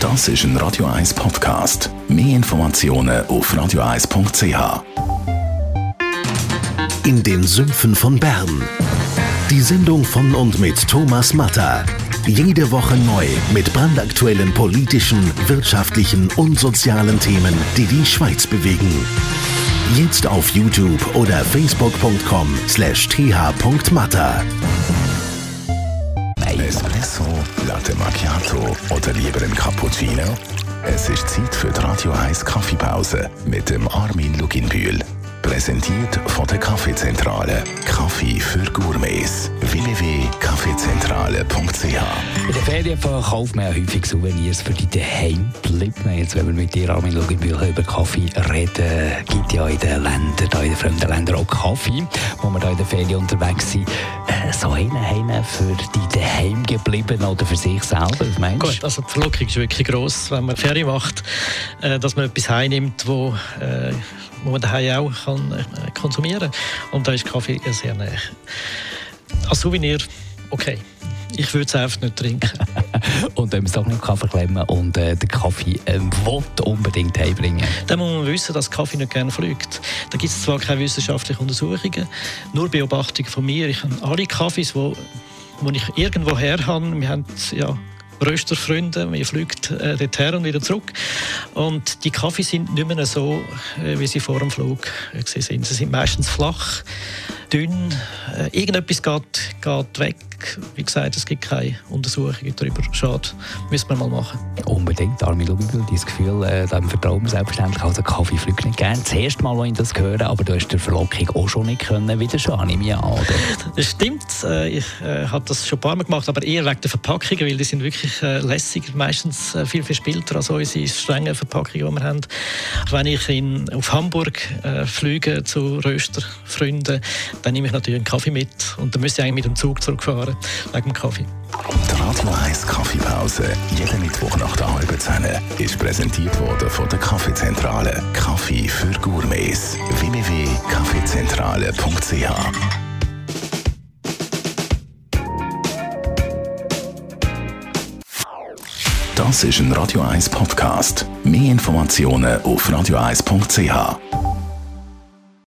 Das ist ein Radio 1 Podcast. Mehr Informationen auf radio1.ch. In den Sümpfen von Bern. Die Sendung von und mit Thomas Matter. Jede Woche neu mit brandaktuellen politischen, wirtschaftlichen und sozialen Themen, die die Schweiz bewegen. Jetzt auf YouTube oder facebook.com slash th.matter. Espresso, Latte Macchiato oder lieber ein Cappuccino? Es ist Zeit für die Radio 1 Kaffeepause mit dem Armin Luginbühl. Präsentiert von der Kaffeezentrale. Kaffee für Gourmets. www.kaffeezentrale.ch In den Ferien verkauft man ja häufig Souvenirs für die daheim bleiben. Jetzt, wenn wir mit dir, Armin Luginbühl, über Kaffee reden, gibt ja in den Ländern, da in den fremden Ländern auch Kaffee, wo wir da in der Ferien unterwegs sind. Äh, so einen haben für die daheim geblieben oder für sich selber, meinst? Gut, also die Verlockung ist wirklich gross, wenn man Ferien macht, äh, dass man etwas heimnimmt, wo, äh, wo man daheim auch kann, konsumieren kann. Und da ist Kaffee sehr nah. Als Souvenir, okay. Ich würde es einfach nicht trinken. und wenn man es doch nicht kann verklemmen und äh, den Kaffee ähm, unbedingt heimbringen Dann muss man wissen, dass Kaffee nicht gerne fliegt. Da gibt es zwar keine wissenschaftlichen Untersuchungen, nur Beobachtungen von mir. Ich habe alle Kaffees, wo, wo ich irgendwo her habe, wir haben ja Rösterfreunde, man fliegt äh, dorthin und wieder zurück. Und die Kaffee sind nicht mehr so, äh, wie sie vor dem Flug äh, sind. Sie sind meistens flach, dünn, äh, irgendetwas geht, geht weg. Wie gesagt, es gibt keine Untersuchungen darüber. Schade, müssen wir mal machen. Unbedingt, Armin Luginbühl, dein Gefühl, äh, dem vertrauen wir selbstverständlich. Also Kaffee fliegt nicht gerne. Das erste Mal, als ich das höre, aber du hast der Verlockung auch schon nicht können widerstehen, nehme ich an? Das stimmt, äh, ich äh, habe das schon ein paar Mal gemacht, aber eher wegen der Verpackungen, weil die sind wirklich äh, lässig, meistens äh, viel, viel später als unsere strengen Verpackungen, die wir haben. Wenn ich in, auf Hamburg äh, fliege zu Rösterfreunden, dann nehme ich natürlich einen Kaffee mit und dann müsste ich eigentlich mit dem Zug zurückfahren, wegen dem Kaffee. Die Radio 1 Kaffeepause, jeden Mittwoch nach der halben Zehn, ist präsentiert worden von der Kaffeezentrale. Kaffee für Gourmets. www.kaffeezentrale.ch Das ist ein Radio 1 Podcast. Mehr Informationen auf radio1.ch.